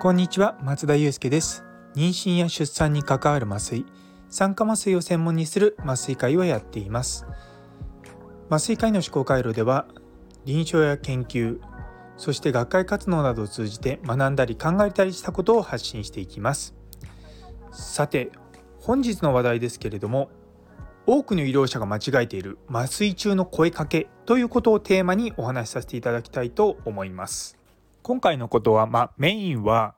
こんにちは松田祐介です。妊娠や出産に関わる麻酔酸化麻酔を専門にする麻酔会をやっています。麻酔科医の思考回路では臨床や研究そして学会活動などを通じて学んだり考えたりしたことを発信していきます。さて本日の話題ですけれども多くの医療者が間違えている麻酔中の声かけということをテーマにお話しさせていただきたいと思います。今回のことは、まあ、メインは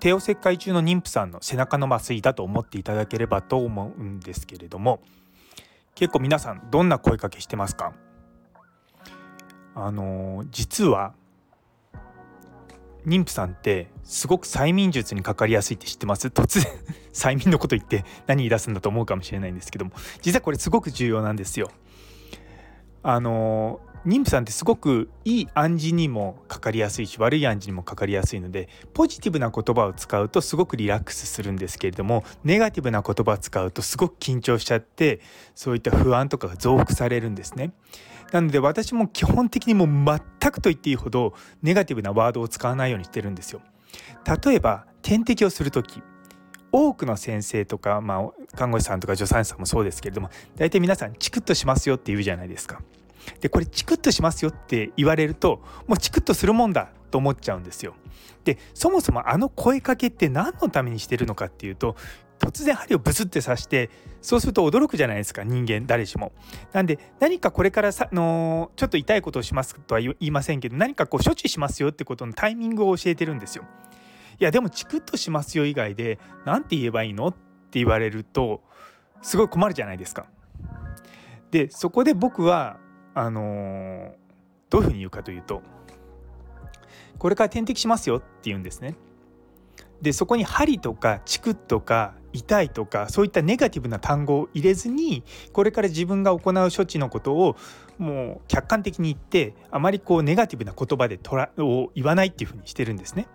帝王切開中の妊婦さんの背中の麻酔だと思っていただければと思うんですけれども結構皆さんどんな声かけしてますか？あの実は妊婦さんってすごく催眠術にかかりやすいって知ってます？突然 催眠のこと言って何言い出すんだと思うかもしれないんですけども実はこれすごく重要なんですよ。あの妊婦さんってすごくいい暗示にもかかりやすいし悪い暗示にもかかりやすいのでポジティブな言葉を使うとすごくリラックスするんですけれどもネガティブな言葉を使うとすごく緊張しちゃってそういった不安とかが増幅されるんですね。なので私も基本的にもう全くと言っていいほどネガティブなワードを使わないようにしてるんですよ。例えば点滴をする時多くの先生とか、まあ、看護師さんとか助産師さんもそうですけれども大体皆さんチクッとしますよって言うじゃないですか。でこれチクッとしますよって言われるともうチクッとするもんだと思っちゃうんですよ。でそもそもあの声かけって何のためにしてるのかっていうと突然針をブスって刺してそうすると驚くじゃないですか人間誰しも。なんで何かこれからさのちょっと痛いことをしますとは言いませんけど何かこう処置しますよってことのタイミングを教えてるんですよ。いやでもチクッとしますよ以外で何て言えばいいのって言われるとすごい困るじゃないですか。でそこで僕はあのー、どういうふうに言うかというとこれから点滴しますよって言うんですね。でそこに針とかチクとか痛いとかそういったネガティブな単語を入れずにこれから自分が行う処置のことをもう客観的に言ってあまりこうネガティブな言葉でとらを言わないっていうふうにしてるんですね。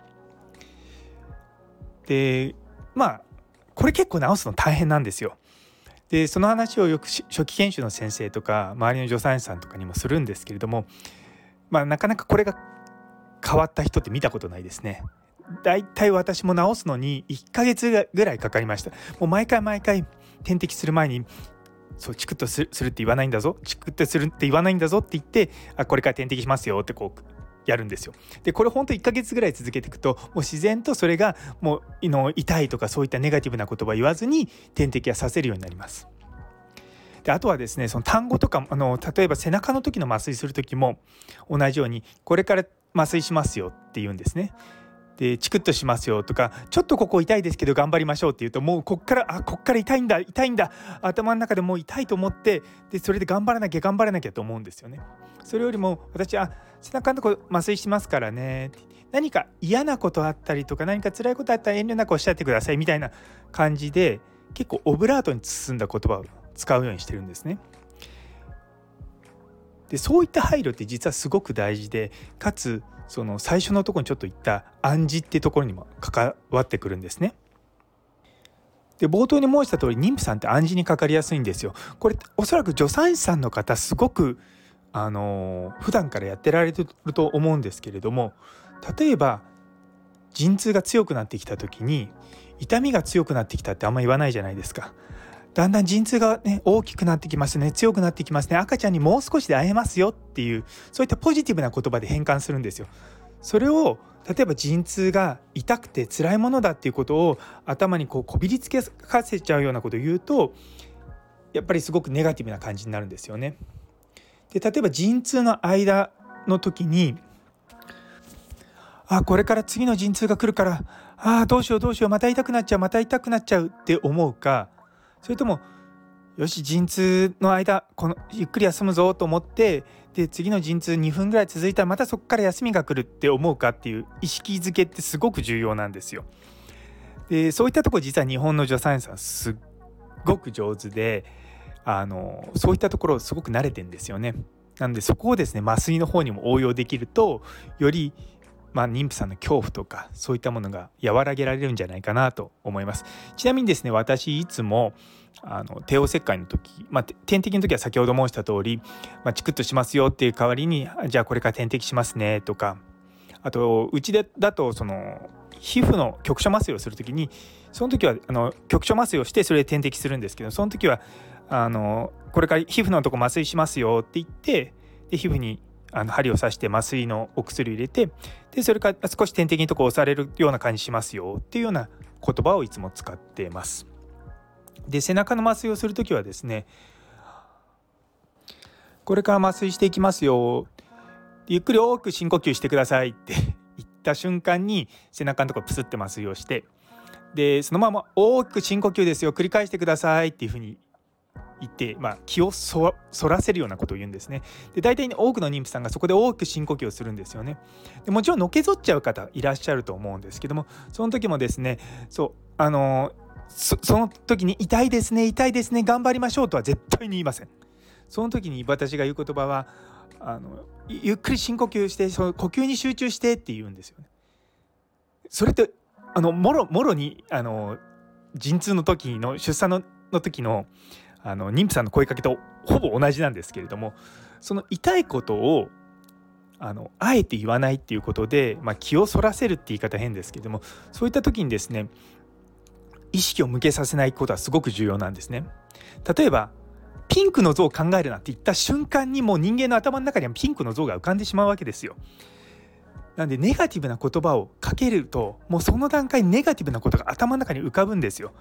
でまあこれ結構直すの大変なんですよ。でその話をよく初期研修の先生とか周りの助産師さんとかにもするんですけれども、まあ、なかなかこれが変わった人って見たことないですね。だいたい私も治すのに1ヶ月ぐらいかかりました。もう毎回毎回点滴する前にそうチクッとするって言わないんだぞチクッとするって言わないんだぞって言ってあこれから点滴しますよってこうやるんですよ。でこれほんと1ヶ月ぐらい続けていくともう自然とそれがもうの痛いとかそういったネガティブな言葉言わずに点滴はさせるようになります。であとはですねその単語とかあの例えば背中の時の麻酔する時も同じようにこれから麻酔しますよって言うんですね。でチクッとしますよとかちょっとここ痛いですけど頑張りましょうって言うともうこっからあこっから痛いんだ痛いんだ頭の中でもう痛いと思ってでそれで頑張らなきゃ頑張らなきゃと思うんですよね。それよりも私は背中のとこ麻酔しますからね何か嫌なことあったりとか何か辛いことあったら遠慮なくおっしゃってくださいみたいな感じで結構オブラートに包んだ言葉を使うようにしてるんですね。でそういった配慮って実はすごく大事でかつその最初のところにちょっと言った暗示っていうところにも関わってくるんですね。で冒頭に申した通り妊婦さんって暗示にかかりやすいんですよ。これおそらく助産師さんの方すごくあの普段からやってられてると思うんですけれども例えば陣痛が強くなってきた時に痛みが強くなってきたってあんま言わないじゃないですか。だんだん陣痛がね大きくなってきますね強くなってきますね赤ちゃんにもう少しで会えますよっていうそういったポジティブな言葉で変換するんですよ。それを例えば陣痛が痛くて辛いものだっていうことを頭にこうこびりつけかせちゃうようなことを言うとやっぱりすごくネガティブな感じになるんですよね。で例えば陣痛の間の時にあこれから次の陣痛が来るからあどうしようどうしようまた痛くなっちゃうまた痛くなっちゃうって思うかそれともよし陣痛の間このゆっくり休むぞと思ってで次の陣痛2分ぐらい続いたらまたそこから休みが来るって思うかっていう意識づけってすごく重要なんですよ。でそういったとこ実は日本の助産師さんすっごく上手であのそういったところすごく慣れてんですよね。なのでそこをですね麻酔の方にも応用できるとよりまあ、妊婦さんの恐怖とかそういったものが和らげられるんじゃないかなと思います。ちなみにですね私いつもあの帝王切開の時、まあ、点滴の時は先ほど申した通り、まあ、チクッとしますよっていう代わりにじゃあこれから点滴しますねとかあとうちでだとその皮膚の局所麻酔をする時にその時はあの局所麻酔をしてそれで点滴するんですけどその時はあのこれから皮膚のとこ麻酔しますよって言ってで皮膚にあの針を刺して麻酔のお薬を入れてでそれから少し点滴のとこ押されるような感じしますよっていうような言葉をいつも使ってます。で背中の麻酔をする時はですねこれから麻酔していきますよゆっくり多く深呼吸してくださいって 言った瞬間に背中のとこプスって麻酔をしてでそのまま大きく深呼吸ですよ繰り返してくださいっていうふうに言って、まあ、気をそらせるようなことを言うんですね。で大体、ね、多くの妊婦さんがそこで多く深呼吸をするんですよね。でもちろんのけぞっちゃう方いらっしゃると思うんですけどもその時もですねそうあのその時に痛いですね痛いですね頑張りましょうとは絶対に言いません。その時に私が言う言葉はあのゆっくり深呼吸してその呼吸に集中してって言うんですよね。それってあのもろもろにあの陣痛の時の出産のの時のあの妊婦さんの声かけとほぼ同じなんですけれどもその痛いことをあのあえて言わないっていうことで、まあ、気をそらせるって言い方変ですけれどもそういった時にですね意識を向けさせないことはすごく重要なんですね。例えばピンクの像を考えるなって言った瞬間にもう人間の頭の中にはピンクの像が浮かんでしまうわけですよ。なんでネガティブな言葉をかけるともうその段階ネガティブなことが頭の中に浮かぶんですよ。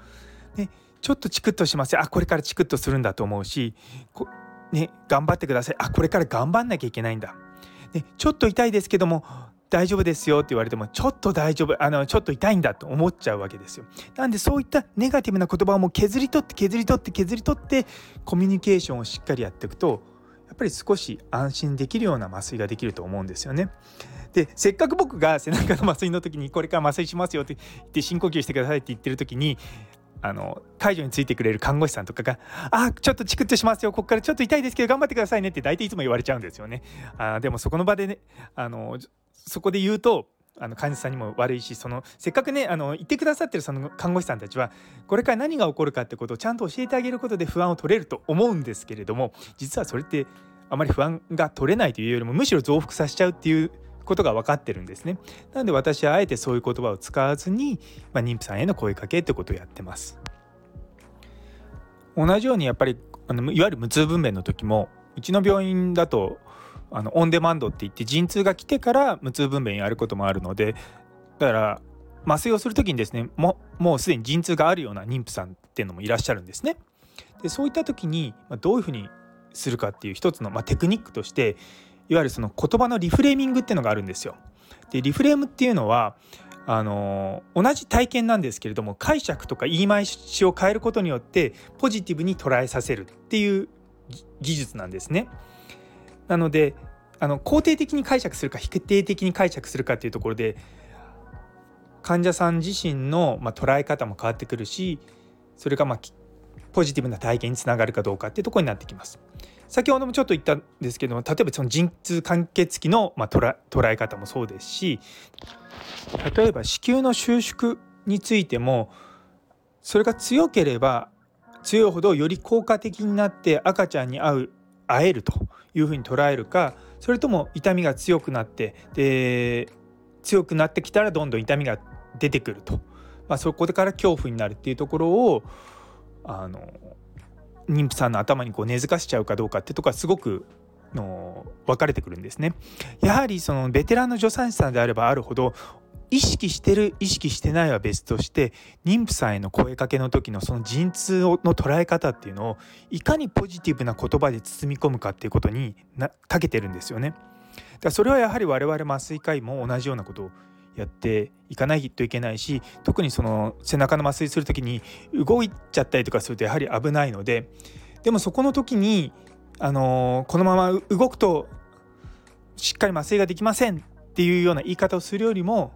でちょっとチクッとしますあこれからチクッとするんだと思うしね、頑張ってくださいあこれから頑張んなきゃいけないんだ。でちょっと痛いですけども大丈夫ですよって言われてもちょっと大丈夫あのちょっと痛いんだと思っちゃうわけですよ。なんでそういったネガティブな言葉をもう削り取って削り取って削り取ってコミュニケーションをしっかりやっていくとやっぱり少し安心できるような麻酔ができると思うんですよね。でせっかく僕が背中の麻酔の時にこれから麻酔しますよって言って深呼吸してくださいって言ってる時にあの介助についてくれる看護師さんとかが「あちょっとチクッとしますよここからちょっと痛いですけど頑張ってくださいね」って大体いつも言われちゃうんですよね。あでもそこの場でねあのそこで言うとあの患者さんにも悪いしそのせっかくねあの言ってくださってるその看護師さんたちはこれから何が起こるかってことをちゃんと教えてあげることで不安を取れると思うんですけれども実はそれってあまり不安が取れないというよりもむしろ増幅させちゃうっていうことが分かってるんですね。なので私はあえてそういう言葉を使わずに、まあ、妊婦さんへの声かけってことをやってます。同じようにやっぱりあのいわゆる無痛分娩の時もうちの病院だとあのオンデマンドって言って陣痛が来てから無痛分娩やることもあるのでだから麻酔をする時にですねももうすでに陣痛があるような妊婦さんっていうのもいらっしゃるんですね。でそういった時にどういうふうにするかっていう一つの、まあ、テクニックとしていわゆるその言葉のリフレーミングっていうのがあるんですよ。でリフレームっていうのはあの同じ体験なんですけれども解釈とか言い回しを変えることによってポジティブに捉えさせるっていう技術なんですね。なのであの肯定的に解釈するか否定的に解釈するかっていうところで患者さん自身の、まあ、捉え方も変わってくるしそれが、まあ、ポジティブな体験につながるかどうかっていうところになってきます。先ほどもちょっと言ったんですけども例えばその陣痛完結期の、まあ、捉え方もそうですし例えば子宮の収縮についてもそれが強ければ強いほどより効果的になって赤ちゃんに会う会えるというふうに捉えるかそれとも痛みが強くなってで強くなってきたらどんどん痛みが出てくると、まあ、そこから恐怖になるっていうところをあの妊婦さんの頭にこう根付かせちゃうかどうかってとこはすごくの分かれてくるんですね。やはりそのベテランの助産師さんであればあるほど意識してる意識してないは別として妊婦さんへの声かけの時のその陣痛の捉え方っていうのをいかにポジティブな言葉で包み込むかっていうことにな長けてるんですよね。だからそれはやはり我々麻酔科医も同じようなことをやっていかないといけないし特にその背中の麻酔する時に動いちゃったりとかするとやはり危ないのででもそこの時に、あのこのまま動くとしっかり麻酔ができませんっていうような言い方をするよりも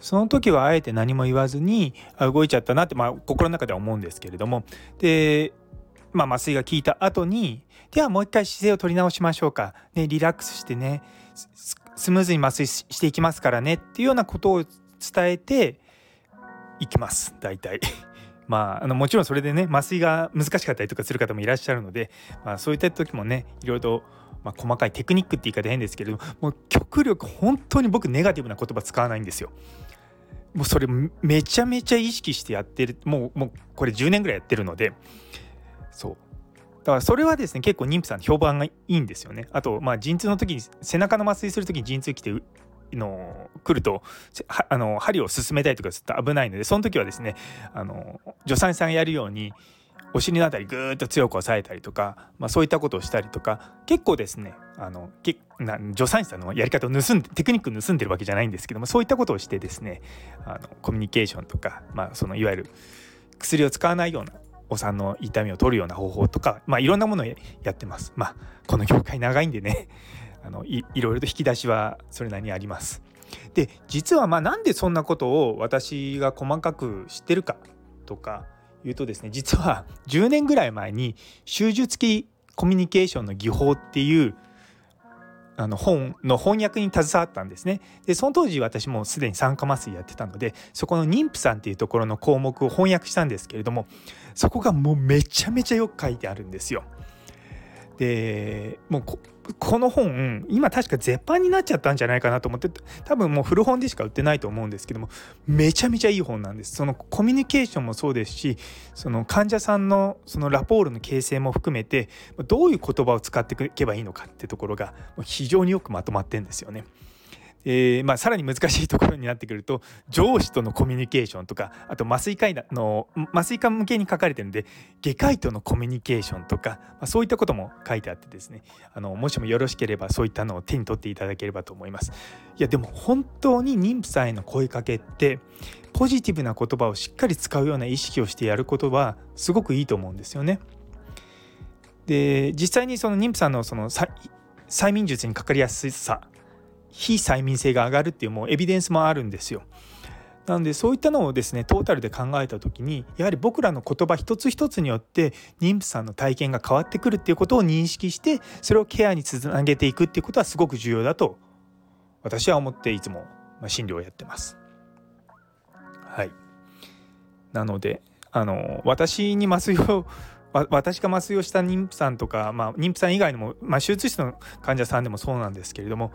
その時はあえて何も言わずに動いちゃったなって、まあ、心の中では思うんですけれども。で、まあ、麻酔が効いた後にではもう一回姿勢を取り直しましょうか、ね、リラックスしてね。スムーズに麻酔していきますからねっていうようなことを伝えていきます大体。まあ、あのもちろんそれでね麻酔が難しかったりとかする方もいらっしゃるので、まあ、そういった時もねいろいろと、まあ、細かいテクニックって言い方変ですけれどももう極力本当に僕ネガティブな言葉使わないんですよ。もうそれめちゃめちゃ意識してやってるもうもうこれ10年ぐらいやってるのでそうだからそれはですね結構妊婦さん評判がいいんですよね。あとまあ陣痛の時に背中の麻酔する時に陣痛来ての来るとあの針を進めたりとかすると危ないのでその時はですねあの助産師さんがやるようにお尻のあたりぐーっと強く押さえたりとか、まあ、そういったことをしたりとか結構ですねあのけな助産師さんのやり方を盗んでテクニック盗んでるわけじゃないんですけどもそういったことをしてですねあのコミュニケーションとか、まあ、そのいわゆる薬を使わないようなお産の痛みを取るような方法とか、まあ、いろんなものをやってます。まあ、この業界長いんでね あのいいろいろと引き出しはそれなりにあります。で実はまあなんでそんなことを私が細かく知ってるかとか言うとですね実は10年ぐらい前に習術期コミュニケーションの技法っていうあの本の翻訳に携わったんですね。でその当時私もすでに酸化麻酔やってたのでそこの妊婦さんっていうところの項目を翻訳したんですけれどもそこがもうめちゃめちゃよく書いてあるんですよ。でもうこの本今確か絶版になっちゃったんじゃないかなと思って多分もう古本でしか売ってないと思うんですけどもめちゃめちゃいい本なんですそのコミュニケーションもそうですしその患者さんのそのラポールの形成も含めてどういう言葉を使っていけばいいのかってところが非常によくまとまってんですよね。えーまあ、さらに難しいところになってくると上司とのコミュニケーションとかあと麻酔科医の麻酔科向けに書かれてるんで外科医とのコミュニケーションとか、まあ、そういったことも書いてあってですねあのもしもよろしければそういったのを手に取っていただければと思います。いやでも本当に妊婦さんへの声かけってポジティブな言葉をしっかり使うような意識をしてやることはすごくいいと思うんですよね。で実際にその妊婦さんのその催眠術にかかりやすさ非催眠性が上がるっていうもうエビデンスもあるんですよ。なのでそういったのをですねトータルで考えた時にやはり僕らの言葉一つ一つによって妊婦さんの体験が変わってくるっていうことを認識してそれをケアにつなげていくっていうことはすごく重要だと私は思っていつも診療をやってます。はい、なのであの私に麻酔を私が麻酔をした妊婦さんとか、まあ、妊婦さん以外にも、まあ、手術室の患者さんでもそうなんですけれども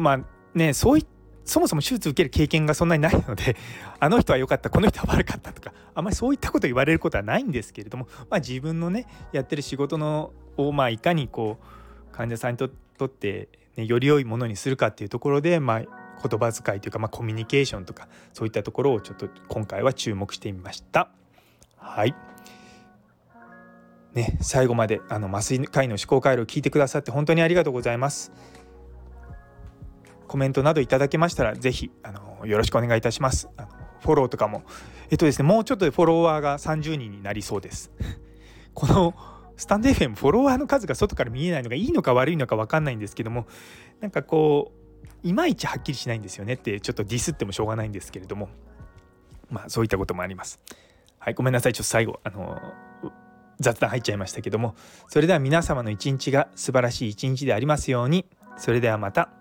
まあねそういそもそも手術受ける経験がそんなにないので あの人は良かったこの人は悪かったとかあんまりそういったこと言われることはないんですけれども、まあ、自分のねやってる仕事のをまあいかにこう患者さんにとって、ね、より良いものにするかっていうところで、まあ、言葉遣いというか、まあ、コミュニケーションとかそういったところをちょっと今回は注目してみました。はいね、最後まであの麻酔科医の思考回路を聞いてくださって本当にありがとうございます。コメントなどいただけましたら是非あのよろしくお願いいたします。あのフォローとかもえっとですねもうちょっとでフォロワーが30人になりそうです。このスタンド FM フォロワーの数が外から見えないのがいいのか悪いのか分かんないんですけどもなんかこういまいちはっきりしないんですよねってちょっとディスってもしょうがないんですけれどもまあそういったこともあります。はいごめんなさいちょっと最後あの雑談入っちゃいましたけどもそれでは皆様の一日が素晴らしい一日でありますようにそれではまた。